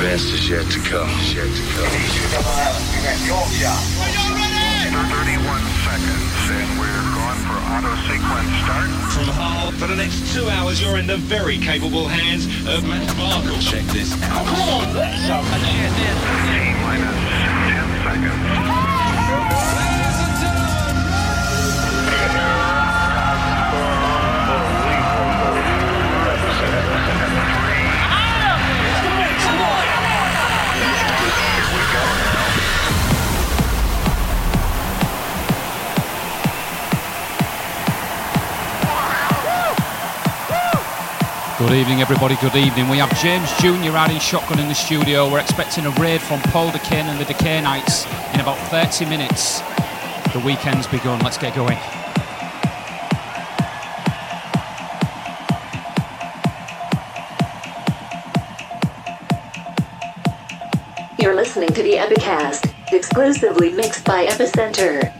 best is yet to come. Is yet to come. 31 seconds, and we're going for auto sequence start. From Hull, for the next two hours, you're in the very capable hands of Matt Barkle. Check this out. Come on, let's T minus 10 seconds. Good evening, everybody. Good evening. We have James Jr. riding shotgun in the studio. We're expecting a raid from Paul Dakeyne and the Decay Knights in about 30 minutes. The weekend's begun. Let's get going. You're listening to the Epicast, exclusively mixed by Epicentre.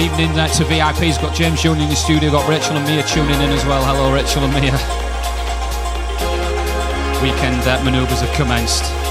Evening uh, to VIPs. Got James Jr. in the studio. Got Rachel and Mia tuning in as well. Hello, Rachel and Mia. Weekend uh, manoeuvres have commenced.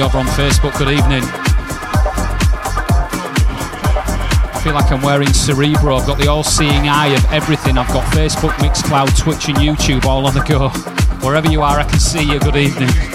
Over on Facebook, good evening. I feel like I'm wearing Cerebro. I've got the all seeing eye of everything. I've got Facebook, Mixcloud, Twitch, and YouTube all on the go. Wherever you are, I can see you. Good evening.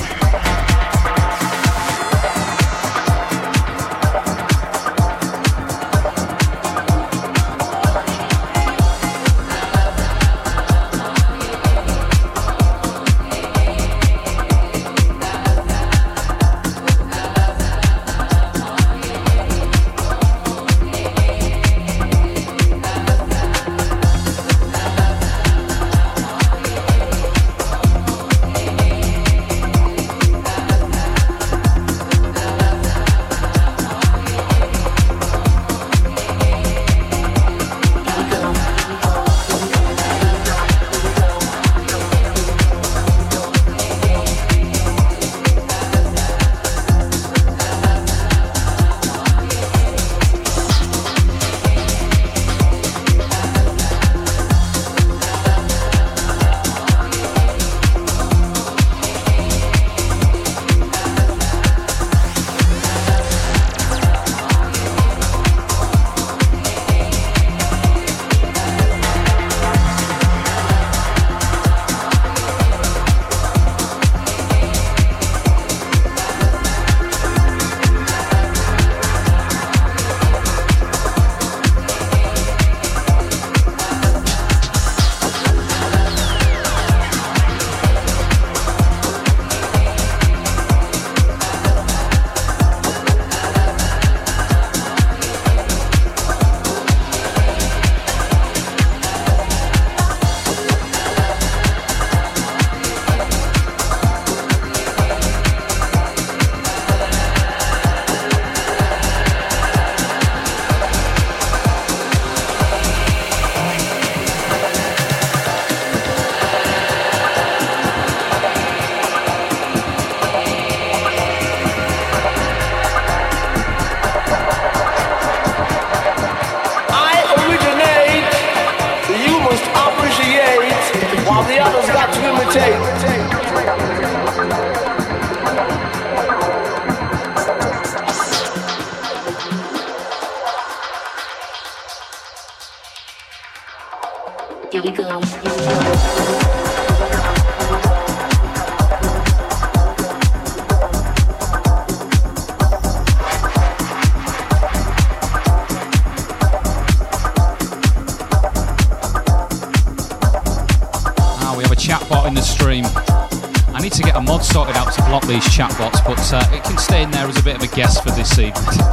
These chatbots, but uh, it can stay in there as a bit of a guest for this evening.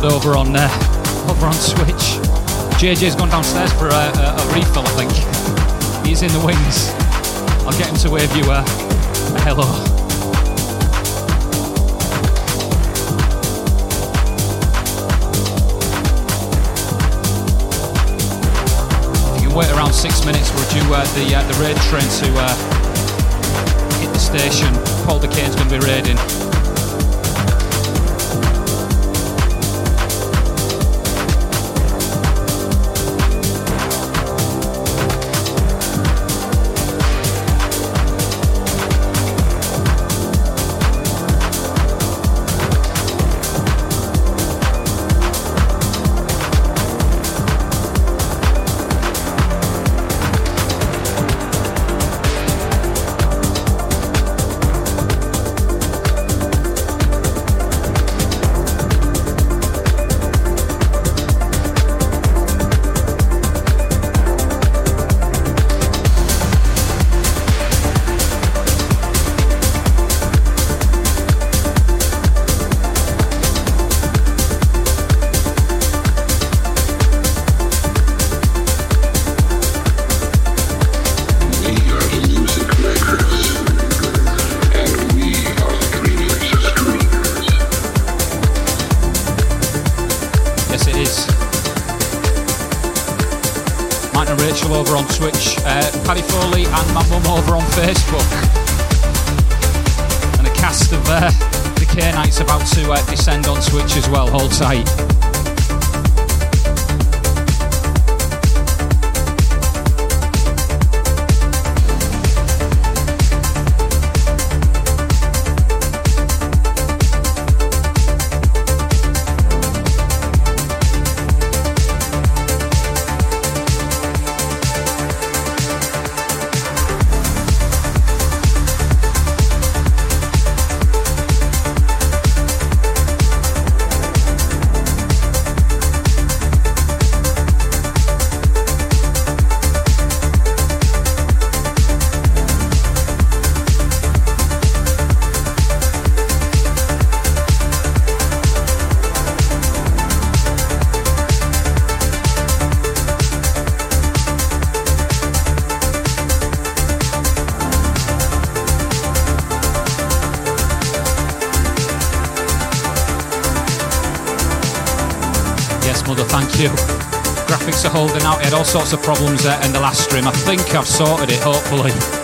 card over on uh, over on Twitch. JJ's gone downstairs for a, a, a, refill, I think. He's in the wings. I'll get him to wave you uh, a hello. wait around six minutes. we'll do uh, the uh, the raid train to uh, hit the station. Paul the Dakeyne's going to be raiding. sorts of problems uh, in the last stream. I think I've sorted it, hopefully.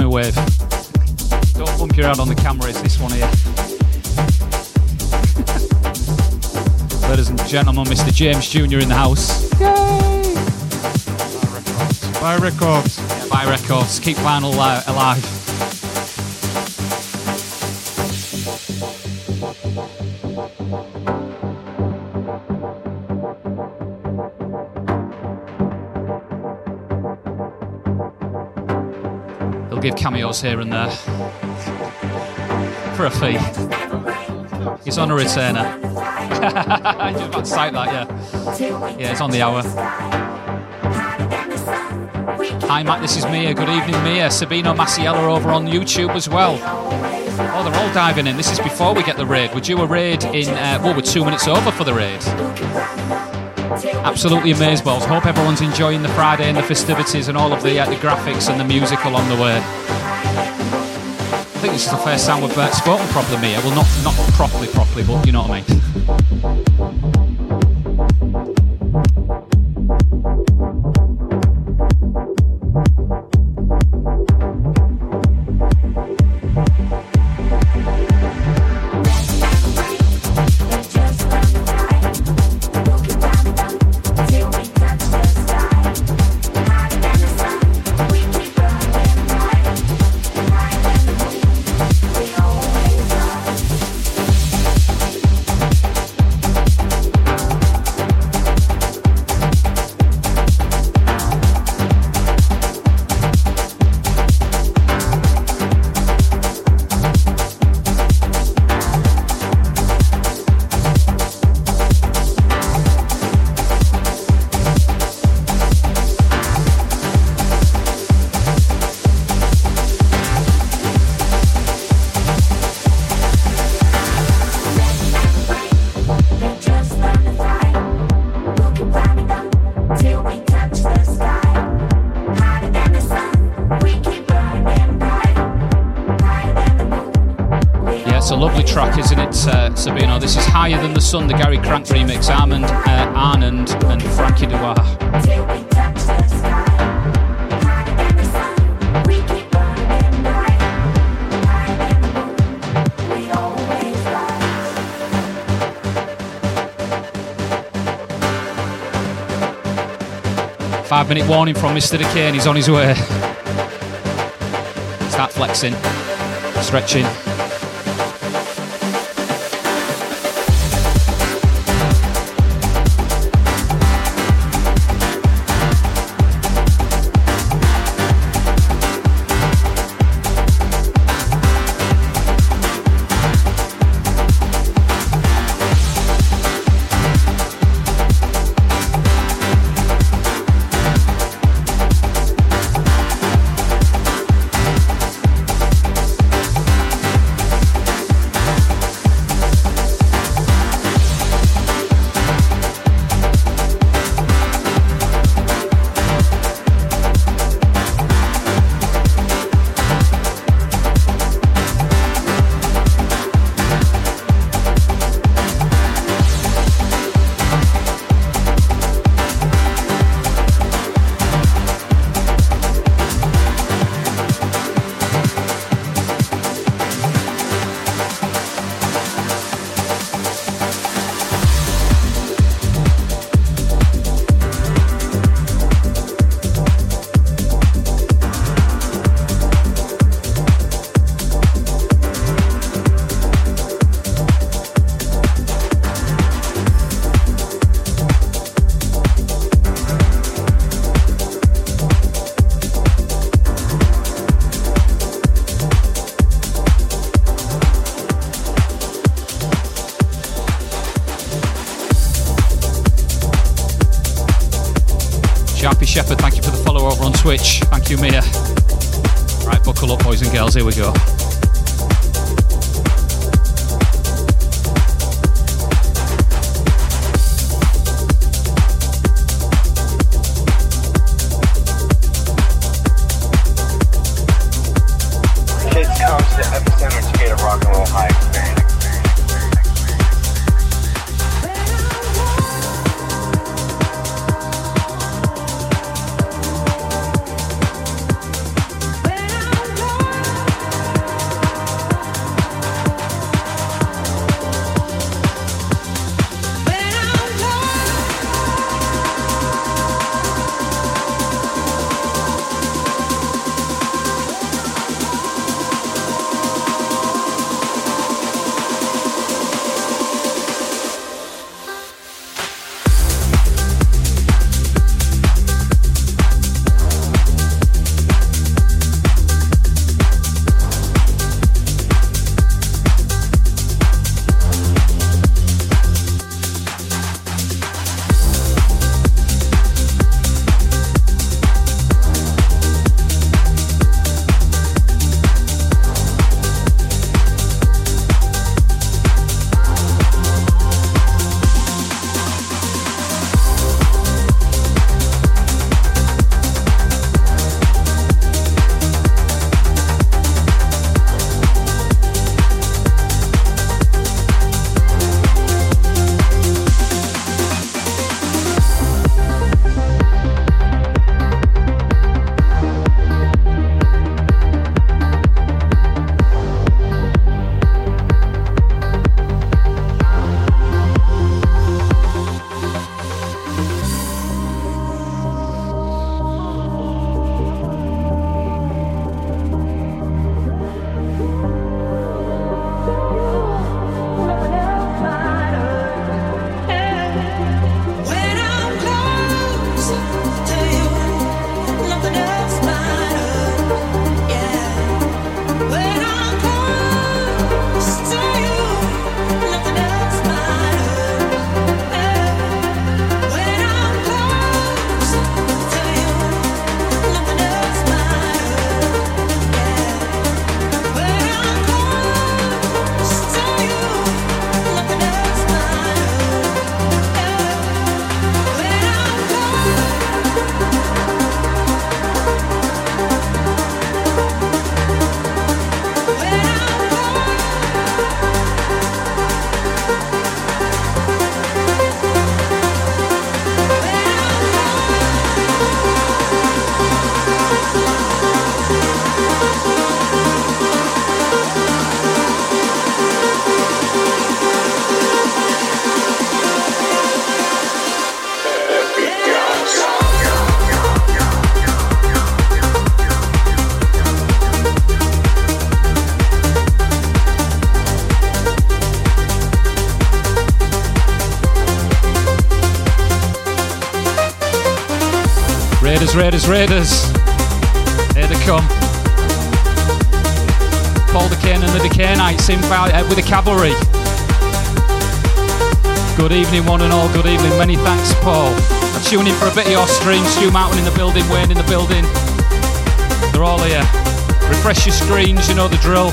Me a wave. Don't bump your head on the camera, it's this one here. Ladies and gentlemen, Mr. James Jr. in the house. Yay! Buy records. Yeah, buy records. Keep vinyl alive. Here and there for a fee. He's on a. I was about to cite that, yeah. Yeah, it's on the hour. Hi, Matt, this is Mia. Good evening, Mia. Sabino Masiella over on YouTube as well. Oh, they're all diving in. This is before we get the raid. We're a raid in, uh, well, we're two minutes over for the raid. Absolutely amazed, balls. Hope everyone's enjoying the Friday and the festivities and all of the, uh, the graphics and the music along the way. I think this is the first time we've uh, spoken properly, Mia. Well, not, not properly, properly, but you know what I mean. Sun, the Cary Crank remix. Armand, uh, Arnand and Frankie Duar. Five minute warning from Mr. Decay and he's on his way. Start flexing, stretching. You, may Right, Raiders. Here they come. Paul Dakeyne and the Decay Knights in uh, with the cavalry. Good evening, one and all. Good evening. Many thanks, Paul. I'm tuning in for a bit of your stream. Stu Martin in the building, Wayne in the building. They're all here. Refresh your screens, you know the drill.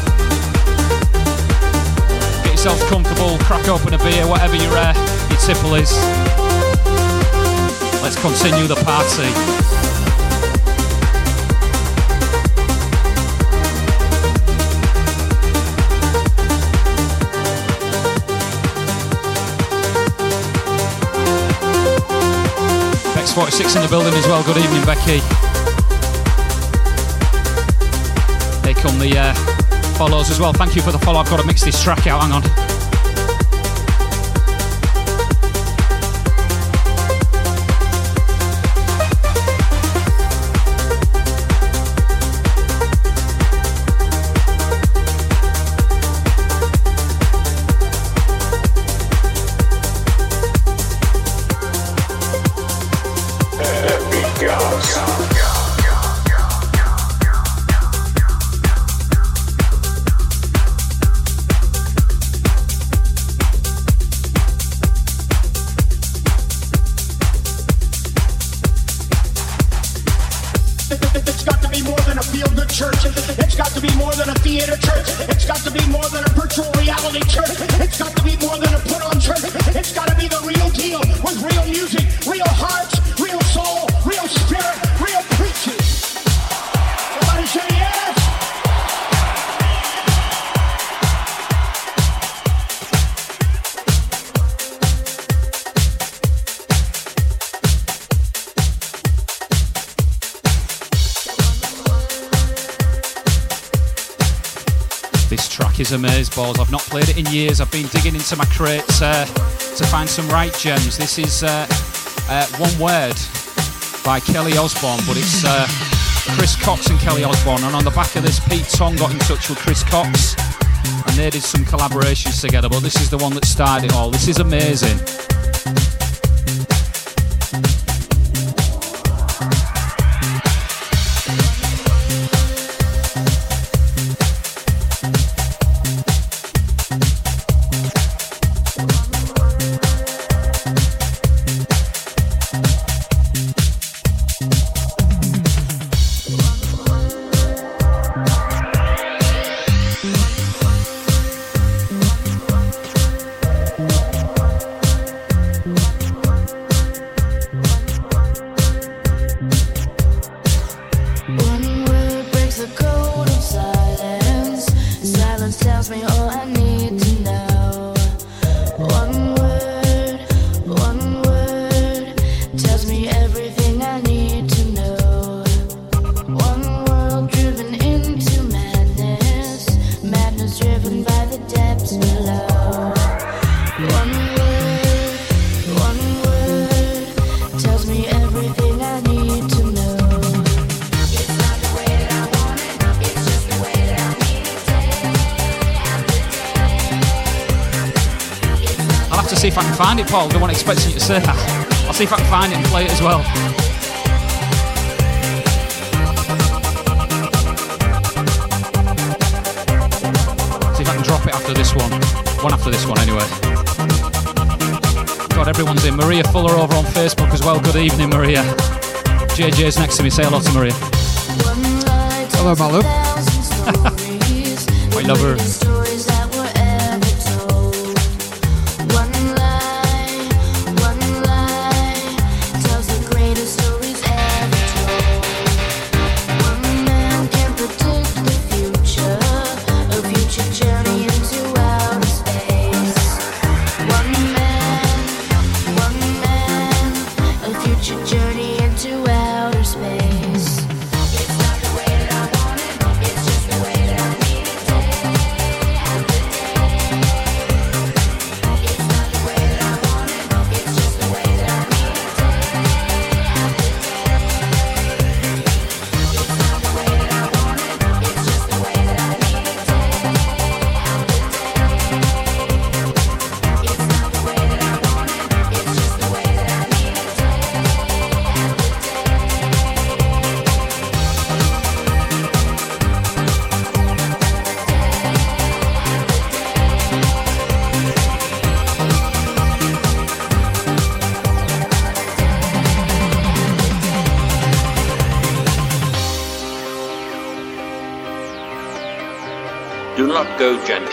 Get yourselves comfortable, crack open a beer, whatever your, uh, your tipple is. Let's continue the party. X46 in the building as well. Good evening, Becky. Here come the uh, follows as well. Thank you for the follow. I've got to mix this track out. Hang on. Amaze Balls. I've not played it in years. I've been digging into my crates uh, to find some right gems. This is uh, uh, One Word by Kelly Osbourne, but it's uh, Chris Cox and Kelly Osbourne. And on the back of this, Pete Tong got in touch with Chris Cox and they did some collaborations together. But this is the one that started it all. This is amazing. Paul. Don't want to expect you to say that. I'll see if I can find it and play it as well. See if I can drop it after this one. One after this one, anyway. God, everyone's in. Maria Fuller over on Facebook as well. Good evening, Maria. JJ's next to me. Say hello to Maria. Hello, Malu. I love her. Do go gentle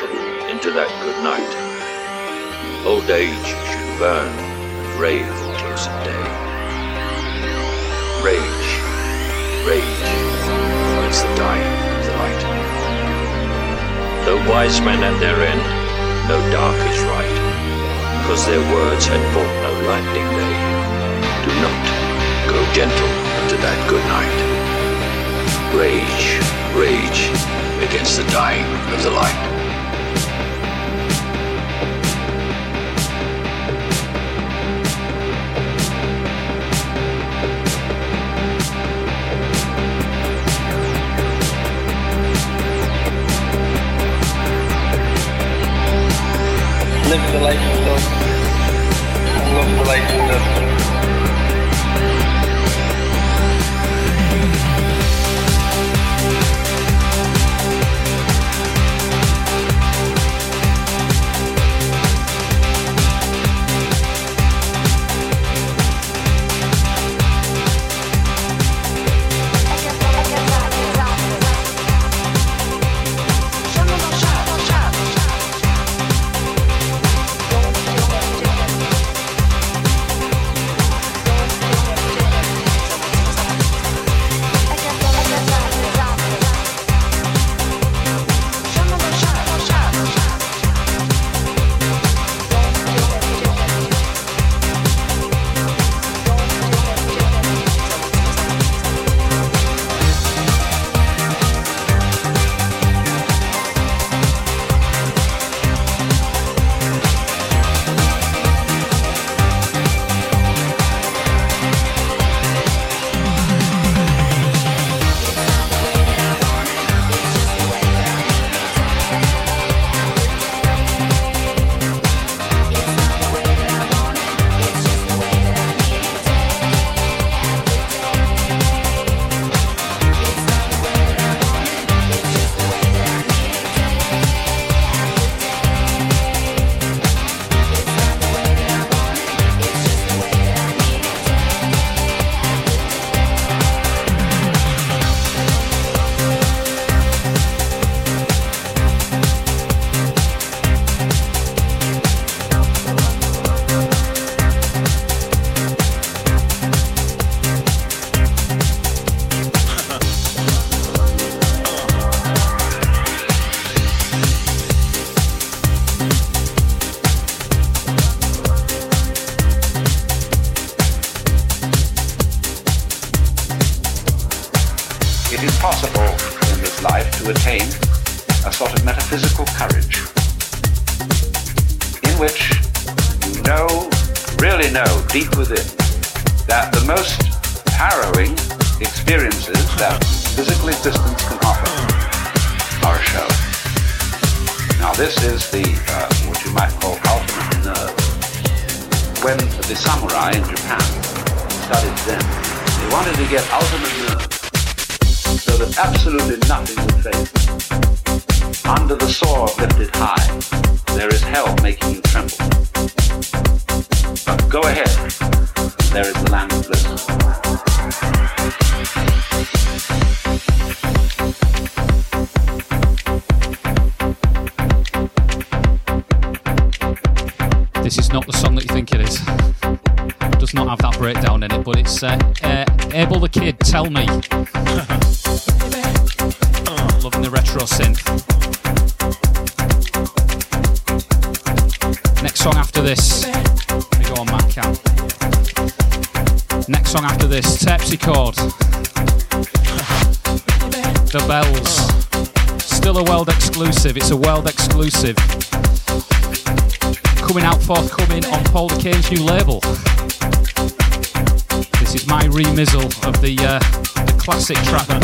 classic track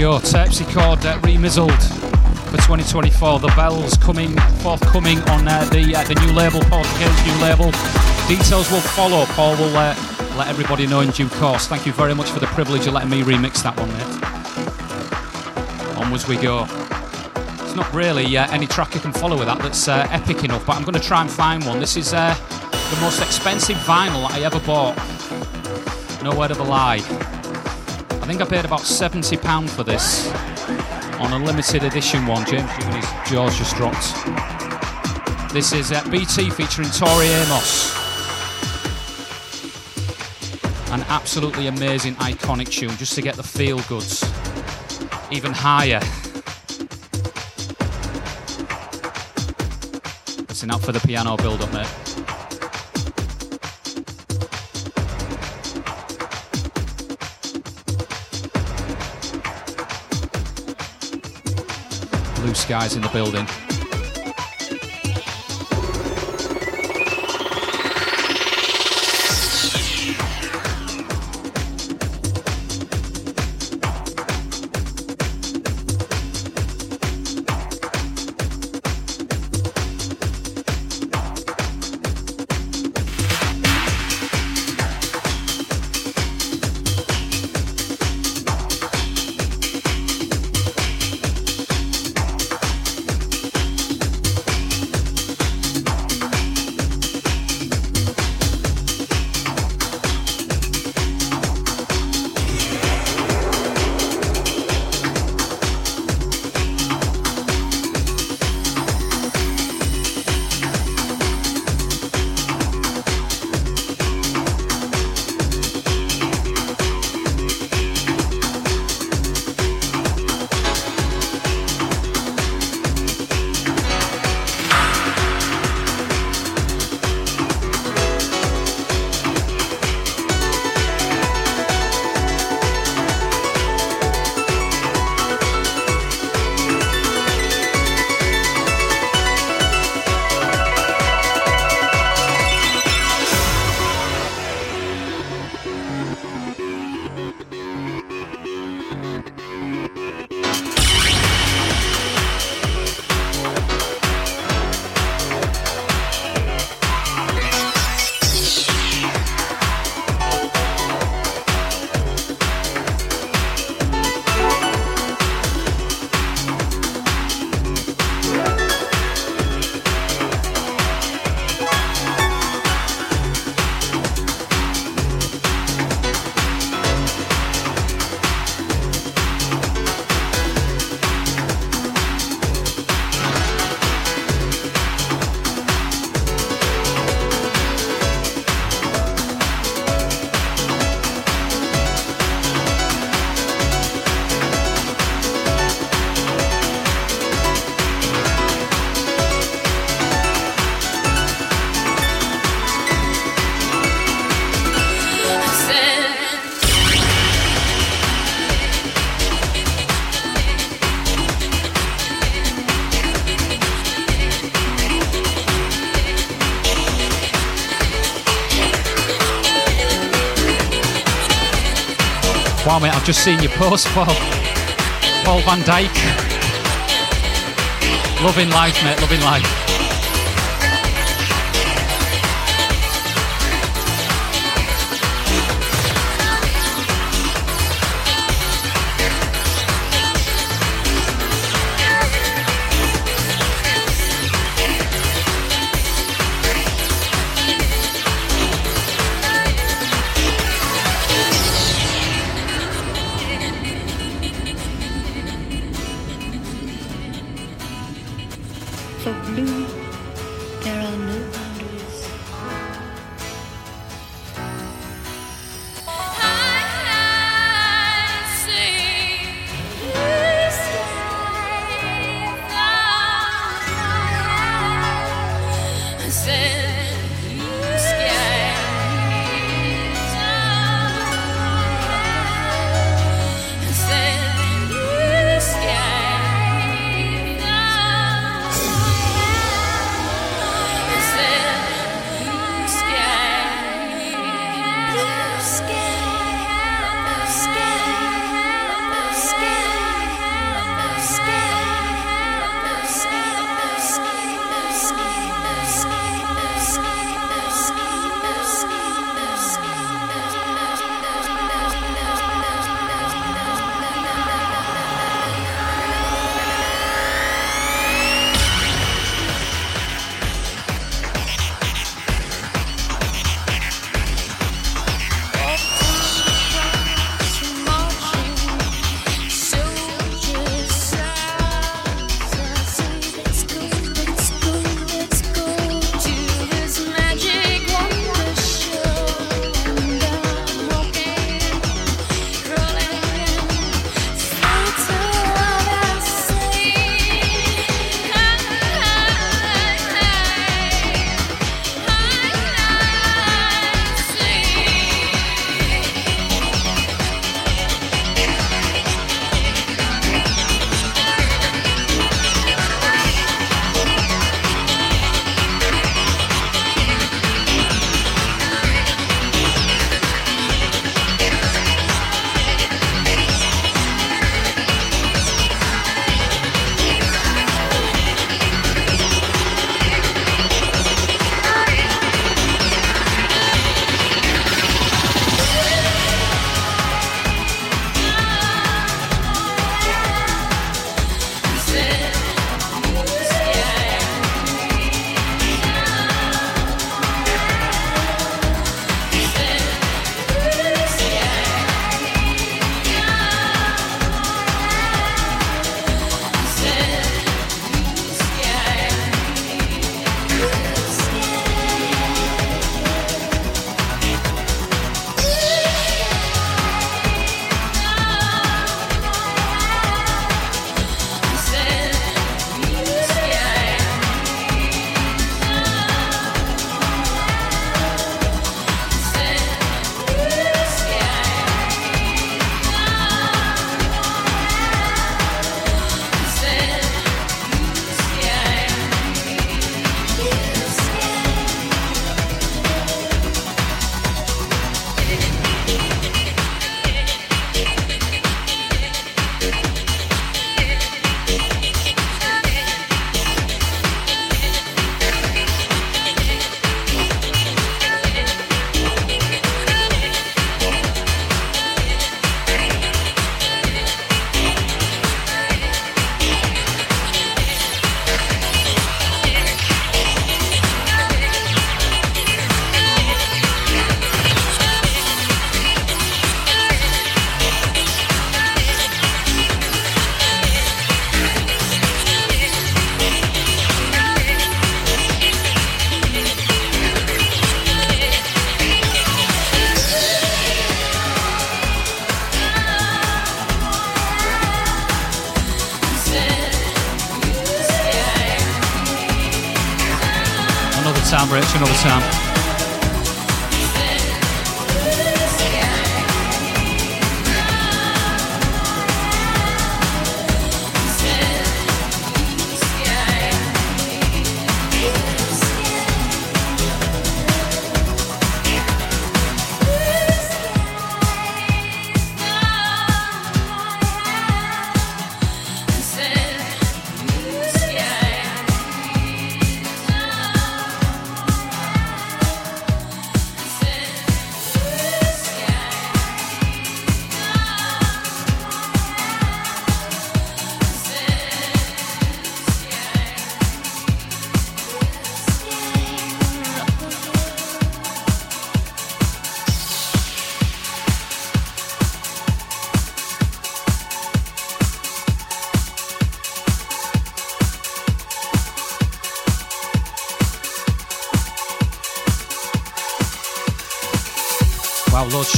go, Terpsichord uh, remizzled for 2024. The bells coming forthcoming on uh, the uh, the new label, Paul new label. Details will follow. Paul will uh, let everybody know in due course. Thank you very much for the privilege of letting me remix that one, mate. Onwards we go. It's not really uh, any track you can follow with that that's uh, epic enough, but I'm going to try and find one. This is uh, the most expensive vinyl I ever bought. No word of a lie. I think I paid about £70 for this on a limited edition one. James Junior's jaws just dropped. This is uh, BT featuring Tori Amos. An absolutely amazing, iconic tune just to get the feel goods even higher. Listen up for the piano build up, mate. Skies in the building. Just seen your post, Paul. Paul van Dyk. Loving life, mate, loving life.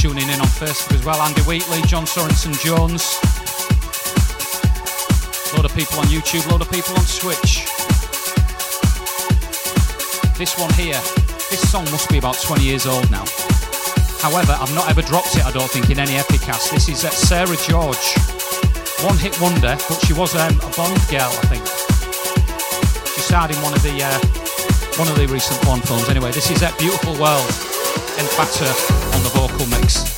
Tuning in on Facebook as well. Andy Wheatley, John Sorensen Jones. A lot of people on YouTube, a lot of people on Twitch. This one here, this song must be about 20 years old now. However, I've not ever dropped it, I don't think, in any Epicast. This is uh, Sara Jorge. One hit wonder, but she was um, a Bond girl, I think. She starred in one of the uh, one of the recent Bond films. Anyway, this is that beautiful world. And M-Factor mix.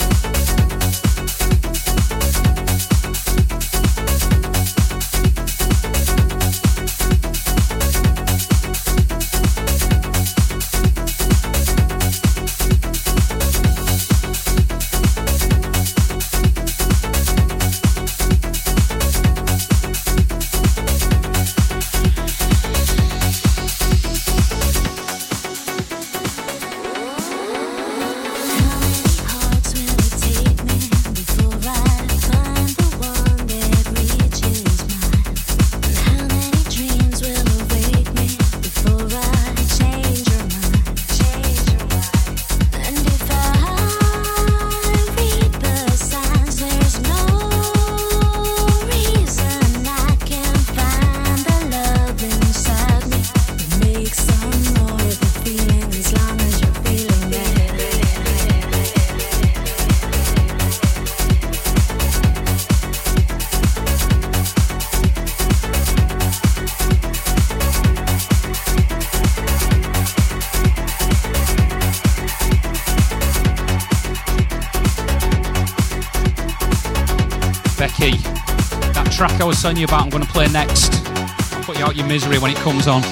I was telling you about, I'm going to play next. I'll put you out your misery when it comes on.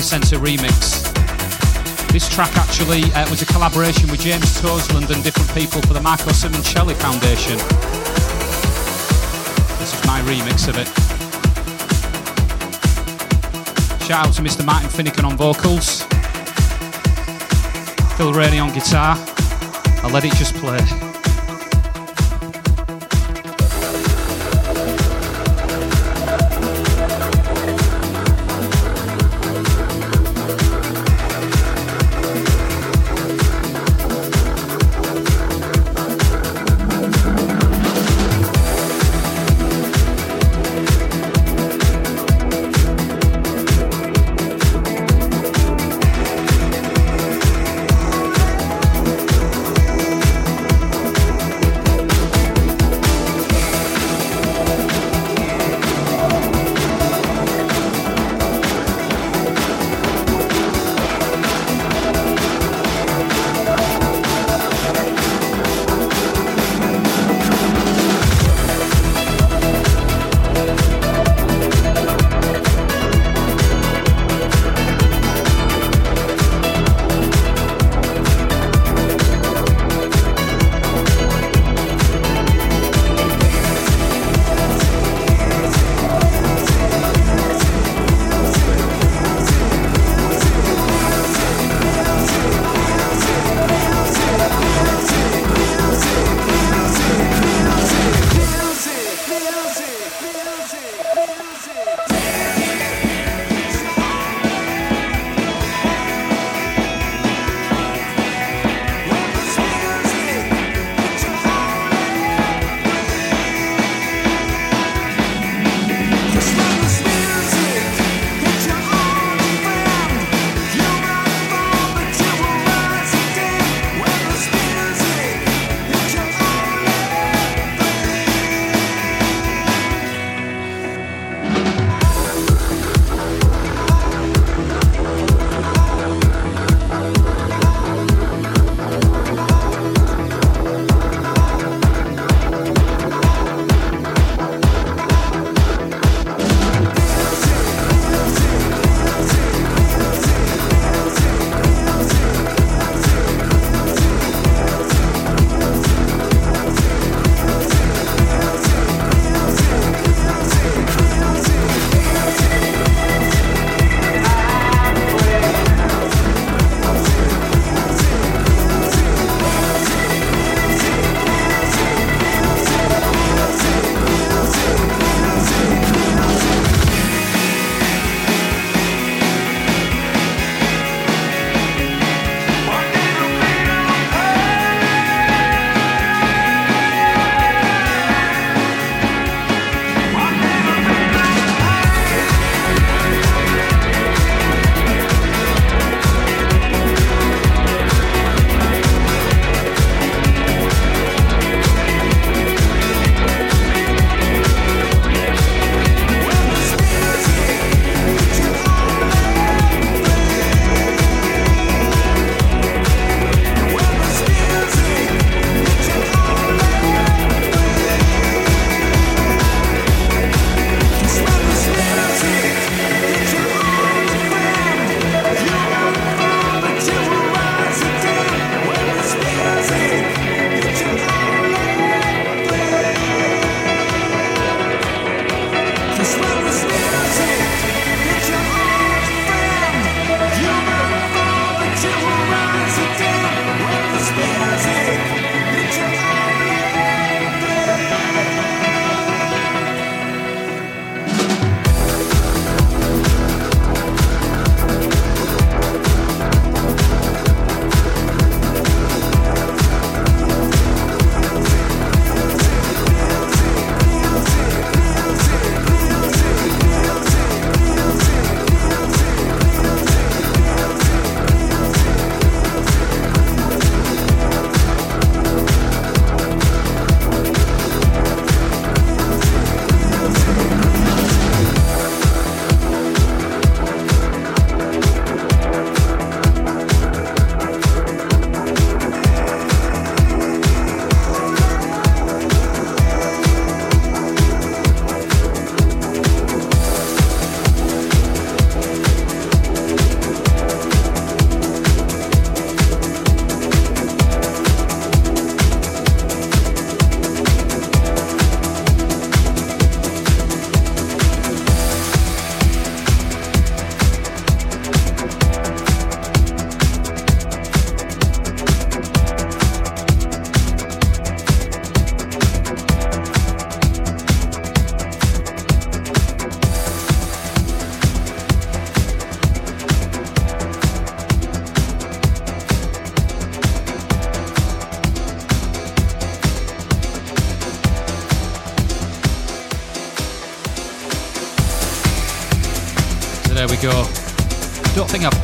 Epicentre remix. This track actually uh, was a collaboration with James Toseland and different people for the Marco Simoncelli Foundation. This is my remix of it. Shout out to Mr. Martin Finnegan on vocals, Phil Rainey on guitar. I'll let it just play.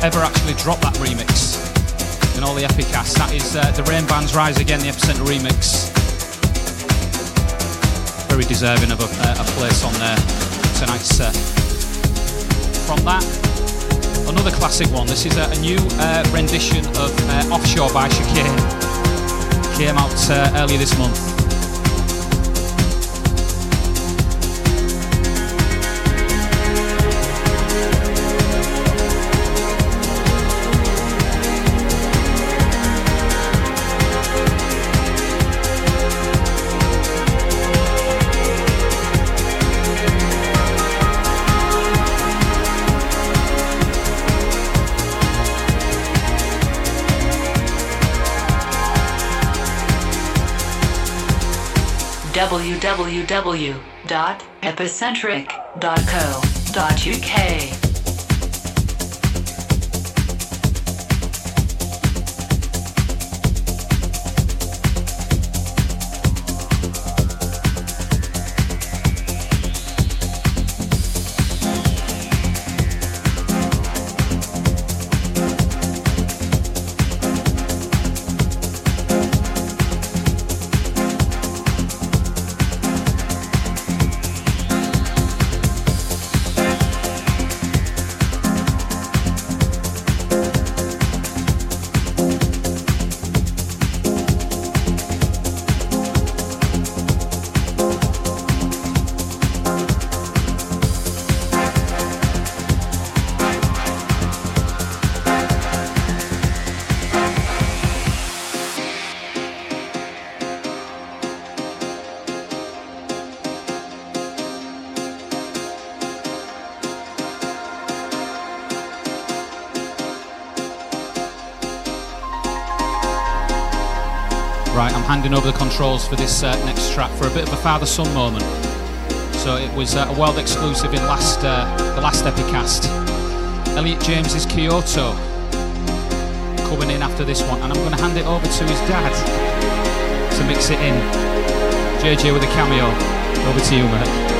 Ever actually dropped that remix in all the Epicasts. That is uh, the Rainband's Rise Again, the Epicentre remix. Very deserving of a, uh, a place on there tonight's set. From that, another classic one. This is a, a new uh, rendition of uh, Offshore by Chicane. Came out uh, earlier this month. www.epicentric.co.uk. over the controls for this uh, next track for a bit of a father-son moment. So it was uh, a world exclusive in last uh, the last Epicast. Elliot James's Kyoto coming in after this one, and I'm going to hand it over to his dad to mix it in. JJ with a cameo. Over to you, mate.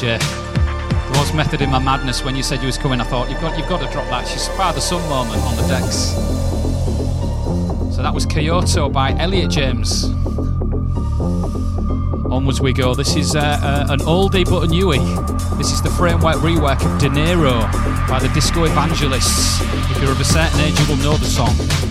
JJ. There was method in my madness when you said you was coming. I thought you've got you've got to drop that. She's father son moment on the decks. So that was Kyoto by Elliot James. Onwards we go. This is uh, uh, an oldie but a newie. This is the Framewerk Rewerk of De Niro by the Disco Evangelists. If you're of a certain age, you will know the song.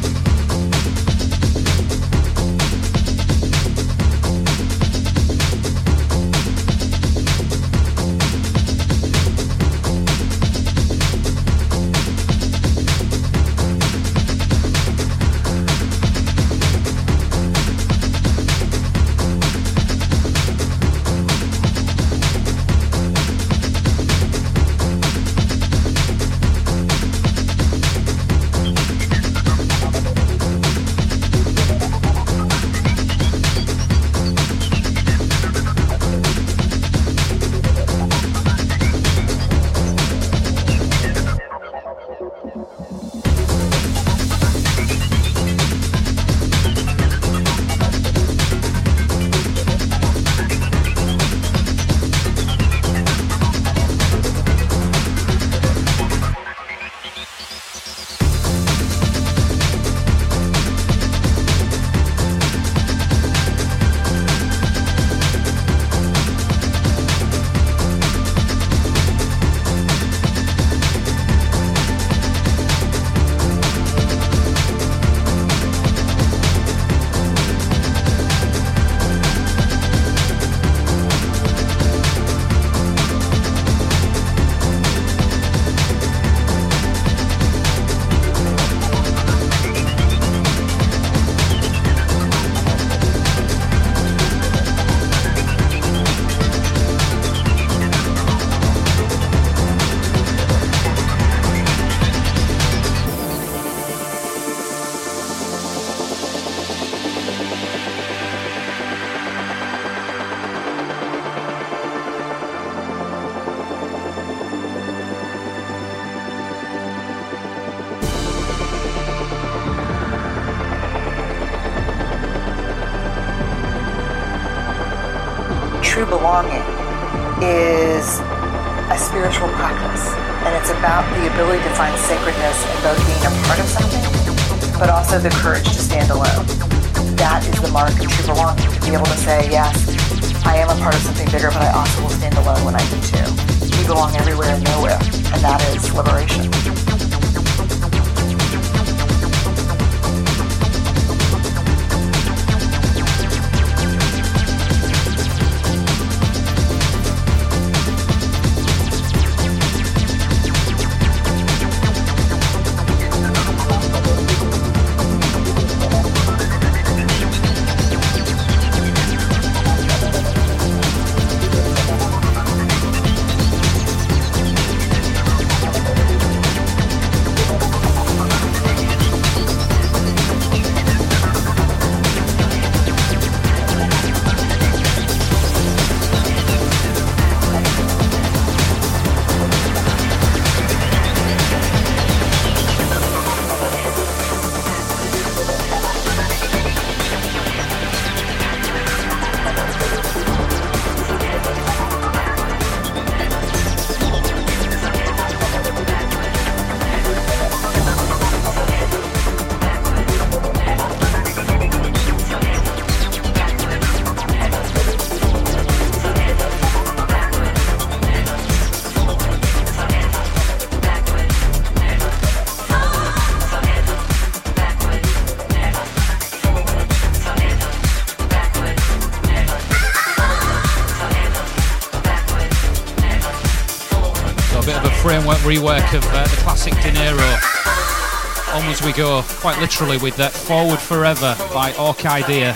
Rework of uh, the classic De Niro. Onwards we go, quite literally, with that Forward Forever by Orkidea.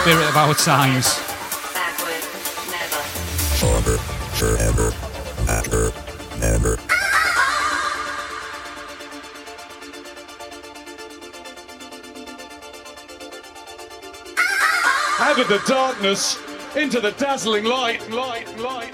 Spirit of our times. Forward, forever, after, never. Out of the darkness into the dazzling light, light, light, light, light,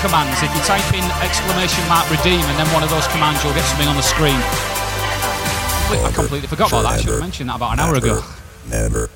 commands. If you type in exclamation mark redeem and then one of those commands, you'll get something on the screen. I completely forgot about that. I should have mentioned that about an hour ago. Never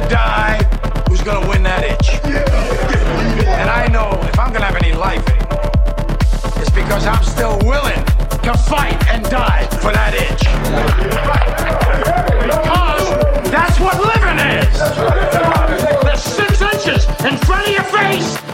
to die who's gonna win that itch. And I know if I'm gonna have any life anymore, it's because I'm still willing to fight and die for that itch. Because that's what living is. There's six inches in front of your face.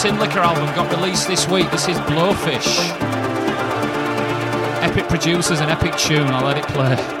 Tinlicker album, got released this week. This is Blowfish. Epic producers and epic tune. I'll let it play.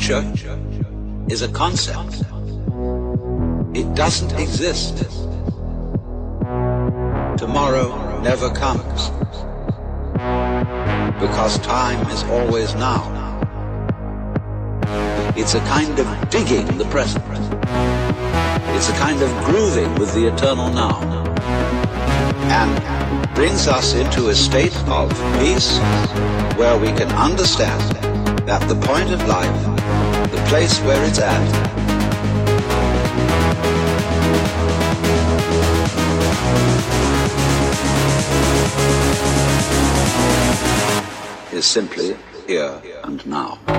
Future is a concept. It doesn't exist. Tomorrow never comes. Because time is always now. It's a kind of digging the present. It's a kind of grooving with the eternal now. And brings us into a state of peace where we can understand that the point of life, place where it's at, is simply here and now.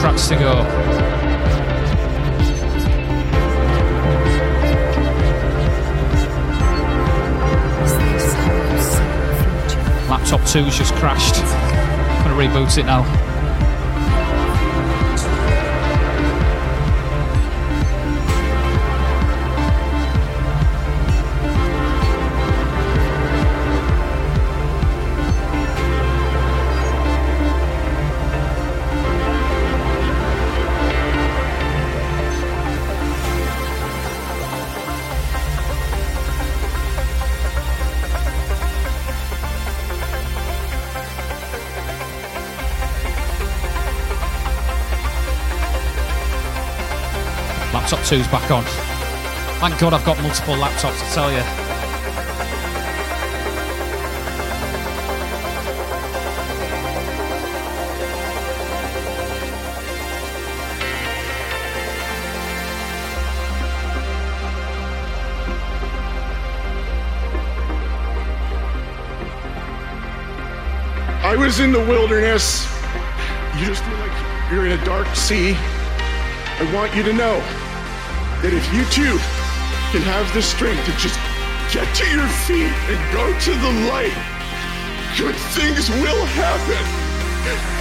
To go. Laptop 2's just crashed. I'm gonna reboot it now. 2's back on. Thank God I've got multiple laptops, I tell you. I was in the wilderness. You just feel like you're in a dark sea. I want you to know that if you too can have the strength to just get to your feet and go to the light, good things will happen.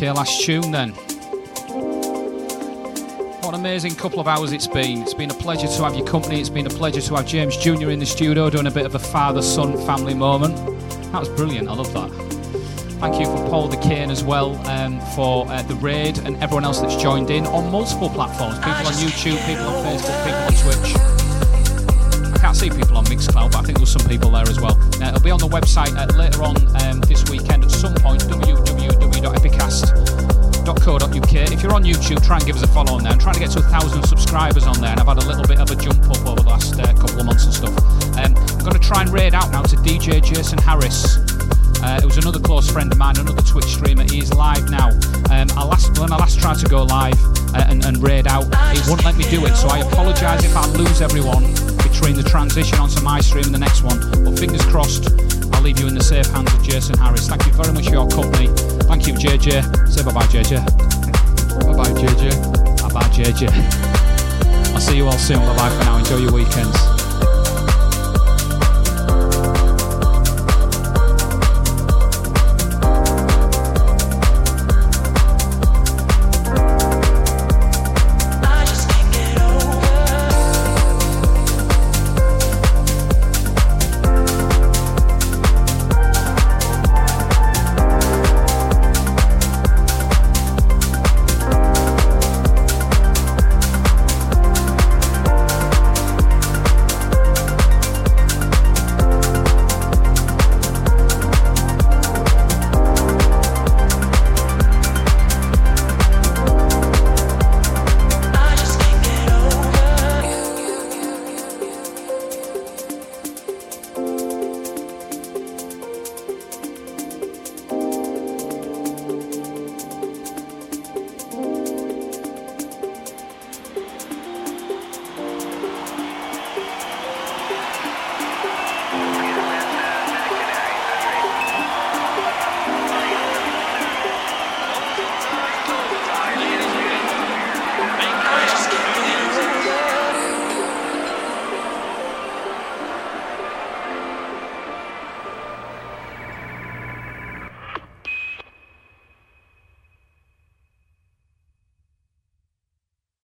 Okay, last tune then. What an amazing couple of hours it's been. It's been a pleasure to have your company. It's been a pleasure to have James Jr. in the studio doing a bit of a father son family moment. That was brilliant. I love that. Thank you for Paul Dakeyne as well um, for uh, the raid and everyone else that's joined in on multiple platforms. People on YouTube, people on Facebook, people on Twitch. I can't see people on Mixcloud, but I think there's some people there as well. Uh, it'll be on the website uh, later on um, this weekend at some point. www.epicast.co.uk. If you're on YouTube, try and give us a follow on there. I'm trying to get to a thousand subscribers on there, and I've had a little bit of a jump up over the last uh, couple of months and stuff. Um, I'm going to try and raid out now to DJ Jason Harris. Uh, it was another close friend of mine, another Twitch streamer. He's live now. Um, I last, when I last tried to go live uh, and, and raid out, it wouldn't let me do it. So I apologise if I lose everyone between the transition onto my stream and the next one. But fingers crossed, I'll leave you in the safe hands of Jason Harris. Thank you very much for your company. Thank you, JJ. Say bye bye, JJ. Bye bye, JJ. Bye bye, JJ. I'll see you all soon. Bye bye for now. Enjoy your weekends.